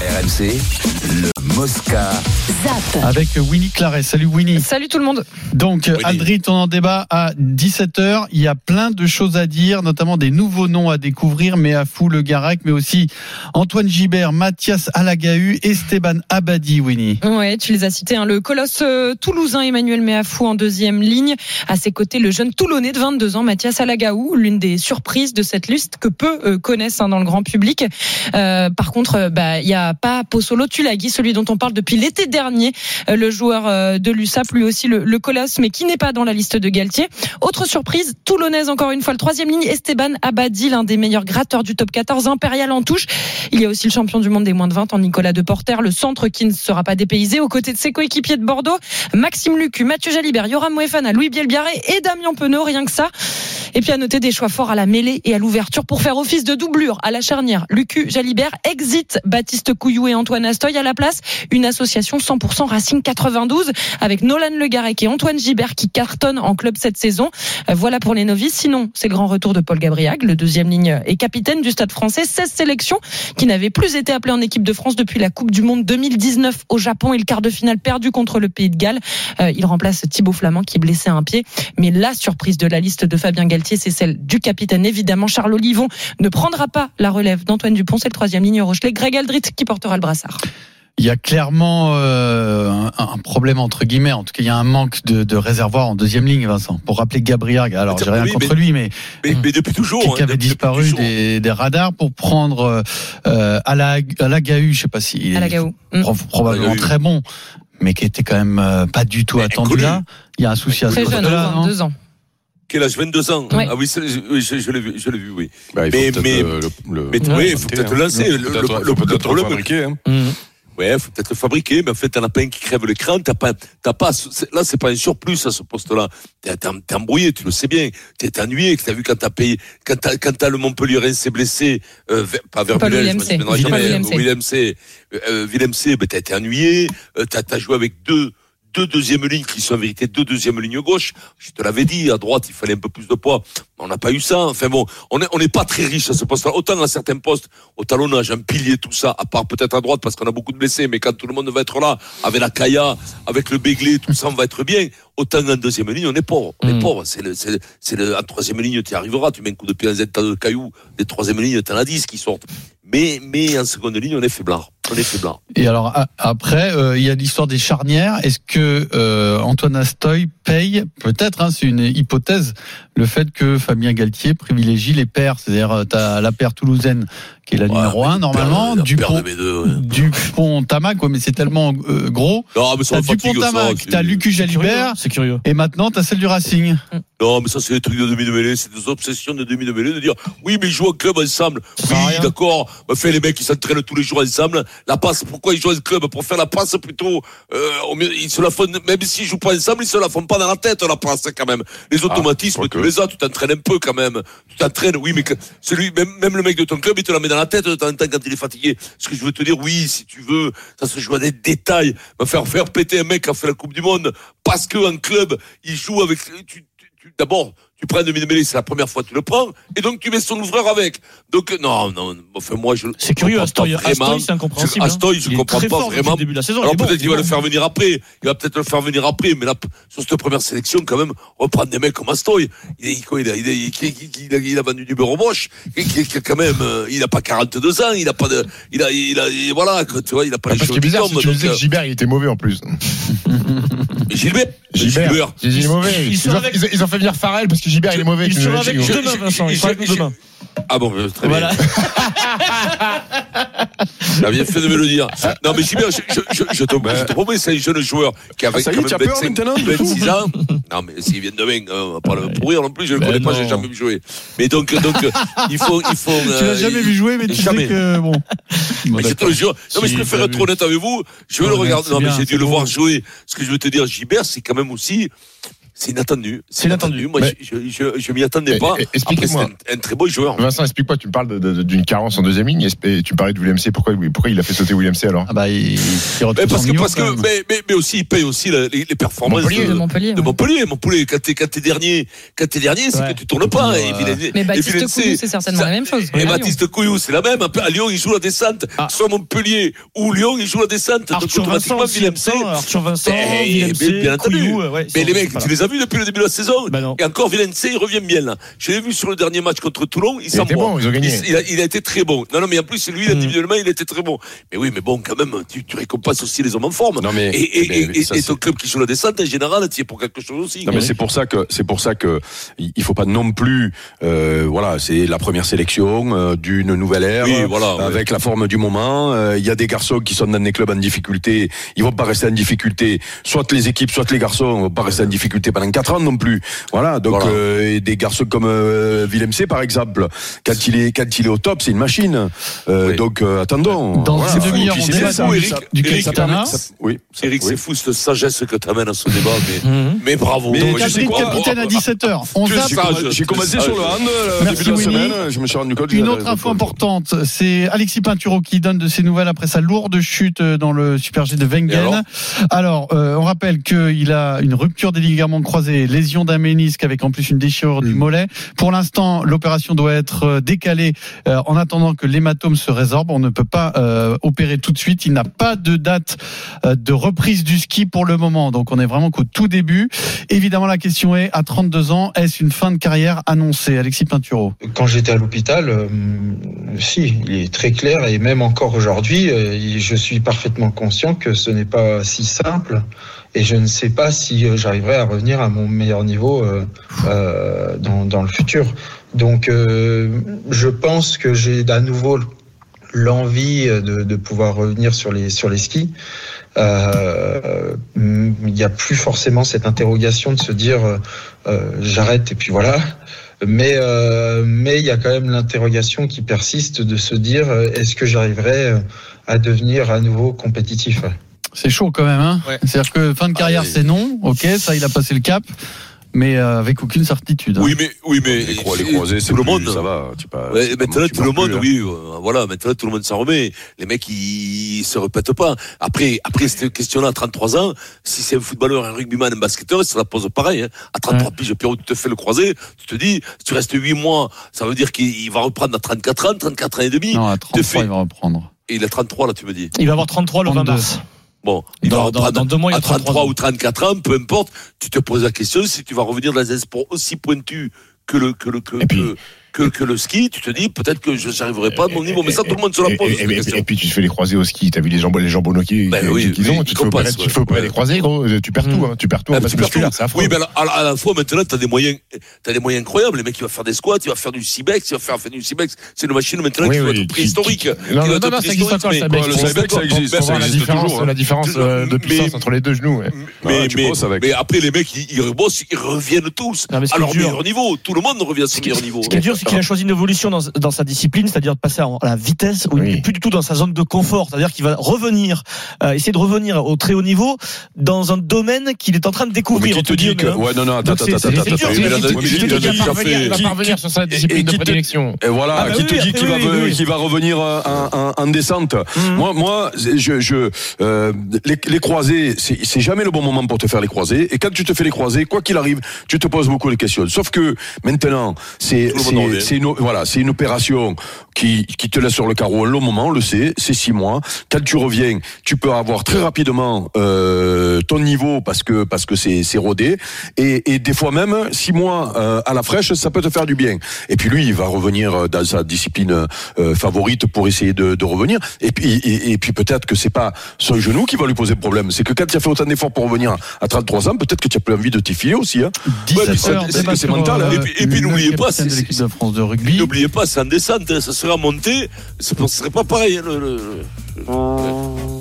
RMC, le Mosca. ZAP. Avec Winnie Claret. Salut Winnie. Salut tout le monde. Donc, Aldrit, on en débat à 17h. Il y a plein de choses à dire, notamment des nouveaux noms à découvrir, mais à fou le Garec, mais aussi Antoine Gibert, Mathias Alagahu, Esteban Abadi, Winnie. Ouais, tu les as cités. hein. Le colosse euh, toulousain Emmanuel Méafou en deuxième ligne. À ses côtés, le jeune Toulonnais de 22 ans, Mathias Alagaou, l'une des surprises de cette liste que peu euh, connaissent hein, dans le grand public. Euh, par contre, bah, il y a pas Pozzolo Tulagi, celui dont on parle depuis l'été dernier, euh, le joueur euh, de l'USAP, lui aussi le, le colosse, mais qui n'est pas dans la liste de Galtier. Autre surprise, toulonnaise encore une fois, le troisième ligne, Esteban Abadi, l'un des meilleurs gratteurs du top 14, impérial en touche. Il y a aussi le champion du monde des moins de 20 en Nicolas Deporter, le centre qui ne sera pas dépaysé, aux côtés de ses coéquipiers de Bordeaux, Maxime Lucu, Mathieu Jalibert, Yoram Moefana, Louis Bielbiaré et Damien Penaud, rien que ça. Et puis à noter des choix forts à la mêlée et à l'ouverture pour faire office de doublure à la charnière. Lucu, Jalibert, exit Baptiste Couillou et Antoine Astoy à la place. Une association 100% Racing 92 avec Nolan Le Garec et Antoine Gibert qui cartonnent en club cette saison. Euh, Voilà pour les novices. Sinon, c'est le grand retour de Paul Gabriag, le deuxième ligne et capitaine du Stade français. 16 sélections qui n'avaient plus été appelées en équipe de France depuis la Coupe du Monde 2019 au Japon et le quart de finale perdu contre le Pays de Galles. Euh, il remplace Thibaut Flamand qui est blessé à un pied. Mais la surprise de la liste de Fabien Galtier, c'est celle du capitaine. Évidemment, Charles Olivon ne prendra pas la relève d'Antoine Dupont. C'est le troisième ligne Rochelet. Greg Aldrit qui portera le brassard. Il y a clairement euh, un, un problème entre guillemets. En tout cas, il y a un manque de, de réservoir en deuxième ligne, Vincent. Pour rappeler Gabriel, alors j'ai rien Oui, contre mais- lui, mais Mais, mais depuis toujours. qui hein, avait depuis disparu des, des radars pour prendre euh, Alagahu, je sais pas si il est Alagaou. Mm. pro- probablement très bon, mais qui était quand même euh, pas du tout Mais attendu là. Il y a un souci à ce Très jeune, poste-là, non 22 ans. Quel âge? 22 ans Ouais. Ah oui, c'est- oui, je, je l'ai vu, je l'ai vu, oui. Bah, il faut Mais- peut-être mais- le, le, Mais le- oui, il le faut peut-être hein. le lancer. Le, Peut-être- le- faut le- peut-être le le problème, fabriquer. hein. ouais, faut peut-être le fabriquer, mais en fait, t'en as pas un qui crève l'écran, t'as pas, t'as pas, là, c'est pas un surplus à ce poste-là. T'es, t'es, t'es embrouillé, tu le sais bien. T'es ennuyé, que t'as vu quand t'as payé, quand t'as, quand t'as le Montpellier s'est blessé, euh, pas vers Pas le Villers, je me Willemc. souviendrai Pas jamais, le Willemc. Willem C. Euh, euh, Willem C, ben, t'as été ennuyé, euh, t'as, t'as joué avec deux, deux deuxièmes lignes qui sont en vérité deux deuxièmes lignes gauche. Je te l'avais dit, à droite, il fallait un peu plus de poids. On n'a pas eu ça. Enfin bon, on est, on n'est pas très riche à ce poste-là. Autant à certains postes, au talonnage, un pilier, tout ça, à part peut-être à droite parce qu'on a beaucoup de blessés, mais quand tout le monde va être là, avec la Kaya, avec le Béglé, tout ça, on va être bien. Autant en deuxième ligne, on est pauvre. On est Mm. pauvre. C'est le, c'est, le- c'est le, en troisième ligne, tu y arriveras. Tu mets un coup de pied dans un tas de cailloux. Des troisième lignes, t'en as 10 qui sortent. Mais, mais en seconde ligne, on est faiblard. On est faiblard. Et alors a- après, euh, il y a l'histoire des charnières. Est-ce que euh, Antoine Astoy paye peut-être, hein, c'est une hypothèse, le fait que Fabien Galtier privilégie les paires, c'est-à-dire tu as la paire toulousaine qui est la Ouais, numéro mais 1 normalement, la paire Dupont, de B2, ouais. Dupont Tamac, ouais, mais c'est tellement euh, gros. Non, mais T'as Dupont. Tamac, c'est- t'as Lucu Jalibert, C'est curieux. et maintenant t'as celle du Racing. Non, mais ça, c'est des trucs de demi de mêlée, c'est des obsessions de demi de mêlée, de dire, oui, mais ils jouent en club ensemble. Oui, d'accord. Bah, fait les mecs, ils s'entraînent tous les jours ensemble. La passe, pourquoi ils jouent en club? Pour faire la passe plutôt, euh, ils se la font, même s'ils jouent pas ensemble, ils se la font pas dans la tête, la passe, quand même. Les automatismes, quoique. tu les as, tu t'entraînes un peu, quand même. Tu t'entraînes, oui, mais que, celui, même, même le mec de ton club, il te la met dans la tête de temps en temps quand il est fatigué. Ce que je veux te dire, oui, si tu veux, ça se joue à des détails. Va faire, faire péter un mec qui a fait la Coupe du Monde parce que en club, il joue avec, tu, tu- tu- d'abord, tu prends un demi-mêlée, c'est la première fois que tu le prends, et donc tu mets son ouvreur avec. Donc, non, non, enfin, moi, je. C'est curieux, Astoy. Astoy, c'est incompréhensible. hein. Astoy, je est comprends pas vraiment. le début de la saison. Alors bon, peut-être qu'il va le faire venir après. Il va peut-être le faire venir après, mais là, sur cette première sélection, quand même, reprendre des mecs comme Astoy. Il, est, quoi, il, a, il, a, il, a, vendu du beurre moche. Il, il- il- quand même, euh, il a pas 42 ans. Il a pas de, il a, il a, il- voilà, tu vois, il a pas les Parce cheveux que c'est bizarre, tu disais que donc, Gilbert, il était mauvais en plus. euh, Gilbert. Gilbert. Ont- ils ont fait venir Farrell parce que Gilbert, il est mauvais. Il sera avec nous demain, Vincent. Il sera avec nous demain. Ah bon, euh, très Voilà. bien. T'as bien fait de me le dire. Non, mais Gilbert, je, je, je, je te, promets, c'est un jeune joueur qui avait Ah, ça y quand est, tu as même peur 25, maintenant de tout 26 ans. Non, mais s'il vient demain, euh, on va pas le pourrir non plus, je le Ben connais pas, j'ai non. jamais vu jouer. Mais donc, donc, euh, il faut, il faut. Tu l'as jamais vu jouer, mais tu jamais. sais que bon. Mais je te le jure. Non, mais je préfère être honnête avec vous. Je veux le regarder. Non, mais j'ai dû le voir jouer. Ce que je veux te dire, Gilbert, c'est quand même aussi. C'est inattendu. C'est inattendu. Moi, Mais- je, je, je, je m'y attendais Eh, pas. eh, expliquez-moi. Après, c'est un, un très beau joueur. Vincent, explique-moi, tu me parles d'une carence en deuxième ligne, et tu parlais de William C. Pourquoi, pourquoi il a fait sauter William C alors? Ah bah, il, il Mais parce que, parce que, mais, mais, mais aussi, il paye aussi la- les, les performances Montpellier. de, De Montpellier. de ouais. Montpellier. Montpellier, quand t'es, dernier, quand t'es dernier, c'est Ouais. que tu tournes pas. Et Mais Baptiste Couillou, c'est certainement ça- la même chose. Et. Baptiste Couillou, c'est la même. À Lyon, il joue la descente. Ah. Soit Montpellier ou Lyon, il joue la descente. Donc, automatiquement, Villeneuve C. Vincent, Arthur Vincent, bien- bien C, Mais les mecs, tu les as vus depuis le début de la saison Bah non. Et encore, Villeneuve il revient bien là. Je l'ai vu sur le dernier match contre Toulon, il Il s'en bon, ils ont gagné. Il, il a, il a été très bon. Non, non, mais en plus, lui, Mm. individuellement, il était très bon. Mais oui, mais bon, quand même, tu, tu récompenses aussi les hommes en forme. Non, mais- et, et, eh ben, et- ça, et c'est- ton club qui joue la descente, en général, tu es pour quelque chose aussi. Non mais c'est pour ça que c'est pour ça que il faut pas non plus euh, voilà c'est la première sélection euh, d'une nouvelle ère Oui, voilà, ouais. avec la forme du moment Euh, il y a des garçons qui sont dans des clubs en difficulté ils vont pas rester en difficulté soit les équipes soit les garçons vont pas rester en difficulté pendant quatre ans non plus voilà donc Voilà. euh, et des garçons comme euh, Willem C par exemple quand il est quand il est au top c'est une machine Euh, Oui. donc euh, attendons Dans Voilà. une demi-heure, on débat fou, Eric. du Eric, ça- oui ça- Eric, oui. c'est fou cette sagesse que tu amènes à ce débat, mais, Mhm. mais bravo. Mais quoi, Capitaine à 17h. On J'ai commencé sur le hand début de la semaine je me suis rendu compte que Une autre info importante, c'est Alexis Pinturo qui donne de ses nouvelles après sa lourde chute dans le Super G de Wengen. Alors, euh, on rappelle qu'il a une rupture des ligaments croisés, lésion d'un ménisque avec en plus une déchirure du mollet. Pour l'instant, l'opération doit être euh, décalée euh, en attendant que l'hématome se résorbe. On ne peut pas euh, opérer tout de suite. Il n'a pas de date euh, de reprise du ski pour le moment. Donc, on est vraiment qu'au tout début. Évidemment, la question est, à 32 ans, est-ce une fin de carrière annoncée? Alexis Pinturo Quand j'étais à l'hôpital, si, il est très clair et même encore aujourd'hui, je suis parfaitement conscient que ce n'est pas si simple et je ne sais pas si euh, j'arriverai à revenir à mon meilleur niveau euh, euh, dans, dans le futur. Donc, euh, je pense que j'ai à nouveau l'envie de, de pouvoir revenir sur les sur les skis. Euh, il n'y a plus forcément cette interrogation de se dire euh, j'arrête et puis voilà. Mais euh, mais il y a quand même l'interrogation qui persiste de se dire est-ce que j'arriverai à devenir à nouveau compétitif C'est chaud quand même, hein Ouais. C'est-à-dire que fin de carrière, Ah, oui. c'est non. Ok, ça, il a passé le cap, mais euh, avec aucune certitude. hein. Oui, mais, oui, mais. les, les croisés, c'est tout le plus- monde. ça va. Tu pas, Ouais, maintenant, tout le monde, plus, hein. oui, euh, voilà, maintenant, tout le monde s'en remet. Les mecs, ils, ils se répètent pas. Après, après cette question-là, à 33 ans, si c'est un footballeur, un rugbyman, un basketteur, ça la pose pareil, hein. À 33 piges, Pierrot, tu te fais le croisé, tu te dis, si tu restes 8 mois, ça veut dire qu'il va reprendre à 34 ans, 34 ans et demi. Non, à te 33, fais- il va reprendre. Et il a 33, là, tu me dis. Il va avoir 33 le 20 32. mars. Bon, il Dans- va dans- dans deux mois, il à 33 33 ans. ou 34 ans, peu importe. Tu te poses la question si tu vas revenir dans un sport aussi pointu que le, que le, que, Et puis- que, que, que le ski, tu te dis peut-être que je n'arriverai pas à mon niveau. Mais ça, tout le monde se la Et- pose. et, puis tu te fais les croisés au ski. T'as vu les jambons, les jambonneaux qui- Ben qui- oui, qu'ils oui, ont. ils Tu te fais compassent, tu te fais opérer ouais. les croisés, gros. Tu perds tout. hein. Tu perds tout. Ah, passe tu perds tout. Oui, mais à la, à la fois, maintenant, tu as des moyens, t'as des moyens incroyables. Les mecs, il va faire des squats, il va faire du Cibex, il va faire, faire du Cibex. C'est une machine maintenant qui va oui, être préhistorique. qui- qui- Qui Non, non, non, ça existe encore, Ouais, le Cybex, ça existe, toujours, hein. la différence euh, de puissance entre les deux genoux. ouais. Mais, Ah, mais, après, les mecs, ils, ils rebossent, ils reviennent tous qui dur- meilleur niveau. Tout le monde revient à son qui, meilleur niveau. ce qui est dur, c'est qu'il a choisi une évolution dans, dans sa discipline, c'est-à-dire de passer à la vitesse, où il Oui. n'est plus du tout dans sa zone de confort, c'est-à-dire qu'il va revenir, euh, essayer de revenir au très haut niveau dans un domaine qu'il est en train de Mais découvrir. qui on te dit que. Ouais, non, non, attends, attends, attends, attends. Mais mais qui il va qui- parvenir sur sa discipline de qui prédilection. Et voilà, Ah bah qui te dit qu'il va, revenir euh, en, en- en descente. Mhm. Moi, moi, je, euh, les, croisés, c'est jamais le bon moment pour te faire les croisés. Et quand tu te fais les croisés, quoi qu'il arrive, tu te poses beaucoup de questions. Sauf que maintenant, c'est c'est- une, voilà, c'est une opération qui, qui te laisse sur le carreau un long moment, on le sait, c'est six mois. Quand tu reviens, tu peux avoir très rapidement euh, ton niveau parce que parce que c'est c'est rodé et, et des fois même six mois euh, à la fraîche, ça peut te faire du bien. Et puis lui, il va revenir dans sa discipline euh, favorite pour essayer de, de revenir. Et puis et, et puis peut-être que c'est pas son genou qui va lui poser problème, c'est que quand tu as fait autant d'efforts pour revenir à 33 ans, peut-être que tu as plus envie de t'y filer aussi. Hein. Ouais, c'est- 17 heures, c'est débat c'est sur, mental. hein. euh, Et puis- puis n'oubliez pas, c'est- France de rugby. N'oubliez pas, c'est en descente, hein, ça sera monté, ce ne serait pas pareil. hein, le- le- le- On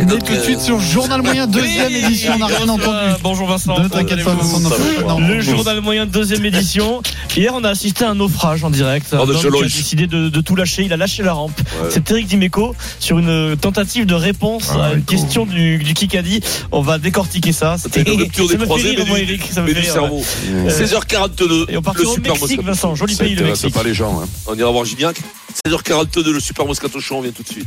est donc, tout de euh, suite sur Journal Moyen, deuxième édition, on n'a rien bonjour, entendu. euh, Bonjour Vincent. Ne t'inquiète pas, Vincent, Le journal moyen deuxième édition. Hier, on a assisté à un naufrage en direct. Oh, Un homme qui a décidé de, de tout lâcher. Il a lâché la rampe. Ouais. C'est Eric Dimeco sur une tentative de réponse Ah, à une question du, du Kikadi. On va décortiquer ça. C'était une rupture ça des me fait croisés, rire, mais du, Eric. Ça me mais fait du rire, cerveau. ouais. 16h42, Et on part le au Super Mexique, Moscato. Vincent. Joli pays, le Mexique. pas les gens. Hein. On ira voir Gignac. 16h42, le Super Moscato Show, on vient tout de suite.